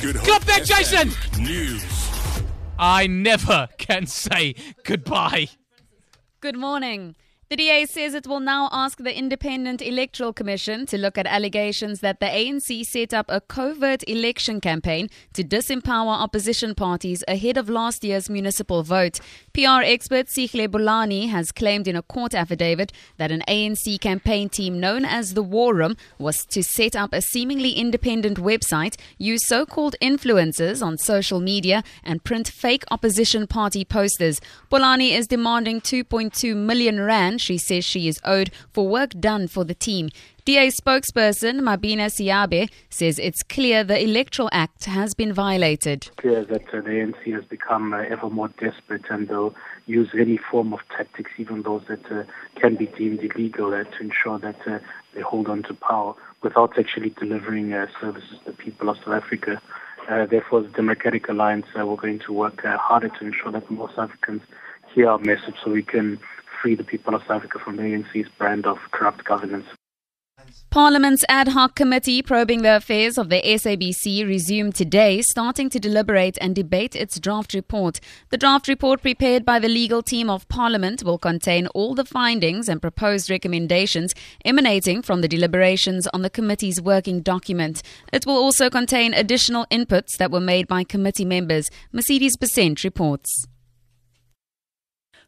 Good Come back, Jason! News. I never can say goodbye. Good morning. The DA says it will now ask the Independent Electoral Commission to look at allegations that the ANC set up a covert election campaign to disempower opposition parties ahead of last year's municipal vote. PR expert Sihle Bolani has claimed in a court affidavit that an ANC campaign team known as the War Room was to set up a seemingly independent website, use so called influencers on social media, and print fake opposition party posters. Bolani is demanding 2.2 million rand she says she is owed for work done for the team. DA spokesperson Mabine Seabe says it's clear the Electoral Act has been violated. It's clear that the ANC has become uh, ever more desperate and they'll use any form of tactics, even those that uh, can be deemed illegal, uh, to ensure that they hold on to power without actually delivering services to the people of South Africa. Therefore, the Democratic Alliance, we're going to work harder to ensure that more South Africans hear our message so we can free the people of South Africa from the ANC's brand of corrupt governance. Parliament's ad hoc committee probing the affairs of the SABC resumed today, starting to deliberate and debate its draft report. The draft report prepared by the legal team of Parliament will contain all the findings and proposed recommendations emanating from the deliberations on the committee's working document. It will also contain additional inputs that were made by committee members. Mercedes Besent reports.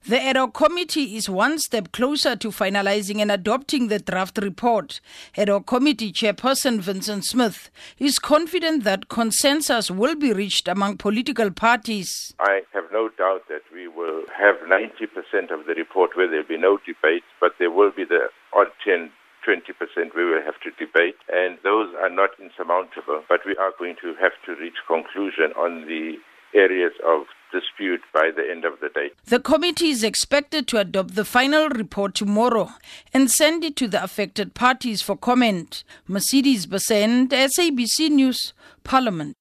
The ad hoc committee is one step closer to finalizing and adopting the draft report. Ad hoc committee chairperson Vincent Smith is confident that consensus will be reached among political parties. I have no doubt that we will have 90% of the report where there will be no debate, but there will be the odd 10 20% we will have to debate, and those are not insurmountable. But we are going to have to reach conclusion on the areas of dispute by the end of the day. The committee is expected to adopt the final report tomorrow and send it to the affected parties for comment. Mercedes Besent, SABC News, Parliament.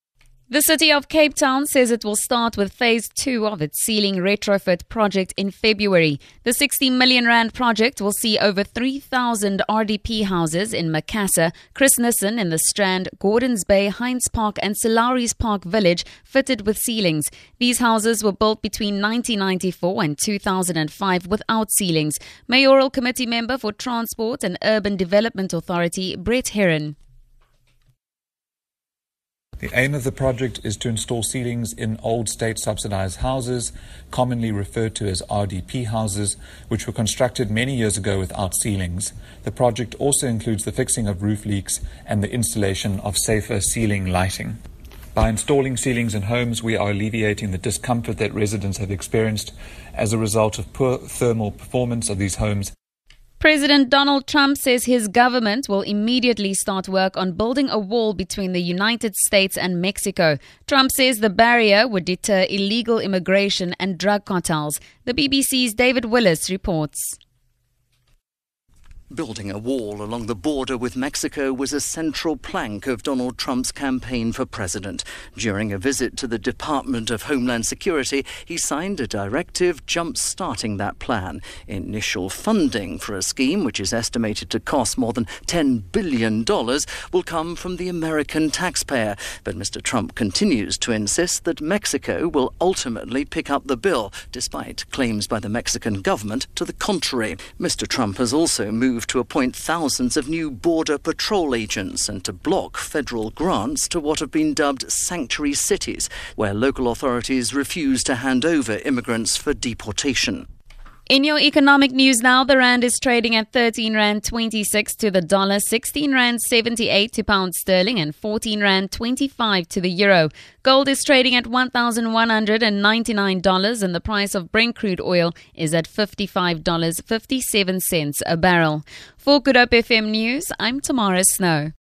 The city of Cape Town says it will start with phase two of its ceiling retrofit project in February. The 60 million rand project will see over 3,000 RDP houses in Macassar, Chris Nissen in the Strand, Gordons Bay, Heinz Park, and Sir Lowry's Pass Village fitted with ceilings. These houses were built between 1994 and 2005 without ceilings. Mayoral Committee member for Transport and Urban Development Authority, Brett Heron. The aim of the project is to install ceilings in old state subsidized houses, commonly referred to as RDP houses, which were constructed many years ago without ceilings. The project also includes the fixing of roof leaks and the installation of safer ceiling lighting. By installing ceilings in homes, we are alleviating the discomfort that residents have experienced as a result of poor thermal performance of these homes President Donald Trump says his government will immediately start work on building a wall between the United States and Mexico. Trump says the barrier would deter illegal immigration and drug cartels. The BBC's David Willis reports. Building a wall along the border with Mexico was a central plank of Donald Trump's campaign for president. During a visit to the Department of Homeland Security, he signed a directive jump-starting that plan. Initial funding for a scheme, which is estimated to cost more than $10 billion, will come from the American taxpayer. But Mr. Trump continues to insist that Mexico will ultimately pick up the bill, despite claims by the Mexican government to the contrary. Mr. Trump has also moved to appoint thousands of new Border Patrol agents and to block federal grants to what have been dubbed sanctuary cities, where local authorities refuse to hand over immigrants for deportation. In your economic news now, the rand is trading at 13 rand 26 to the dollar, 16 rand 78 to pound sterling, and 14 rand 25 to the euro. Gold is trading at $1,199, and the price of Brent crude oil is at $55.57 a barrel. For Good Hope FM News, I'm Tamara Snow.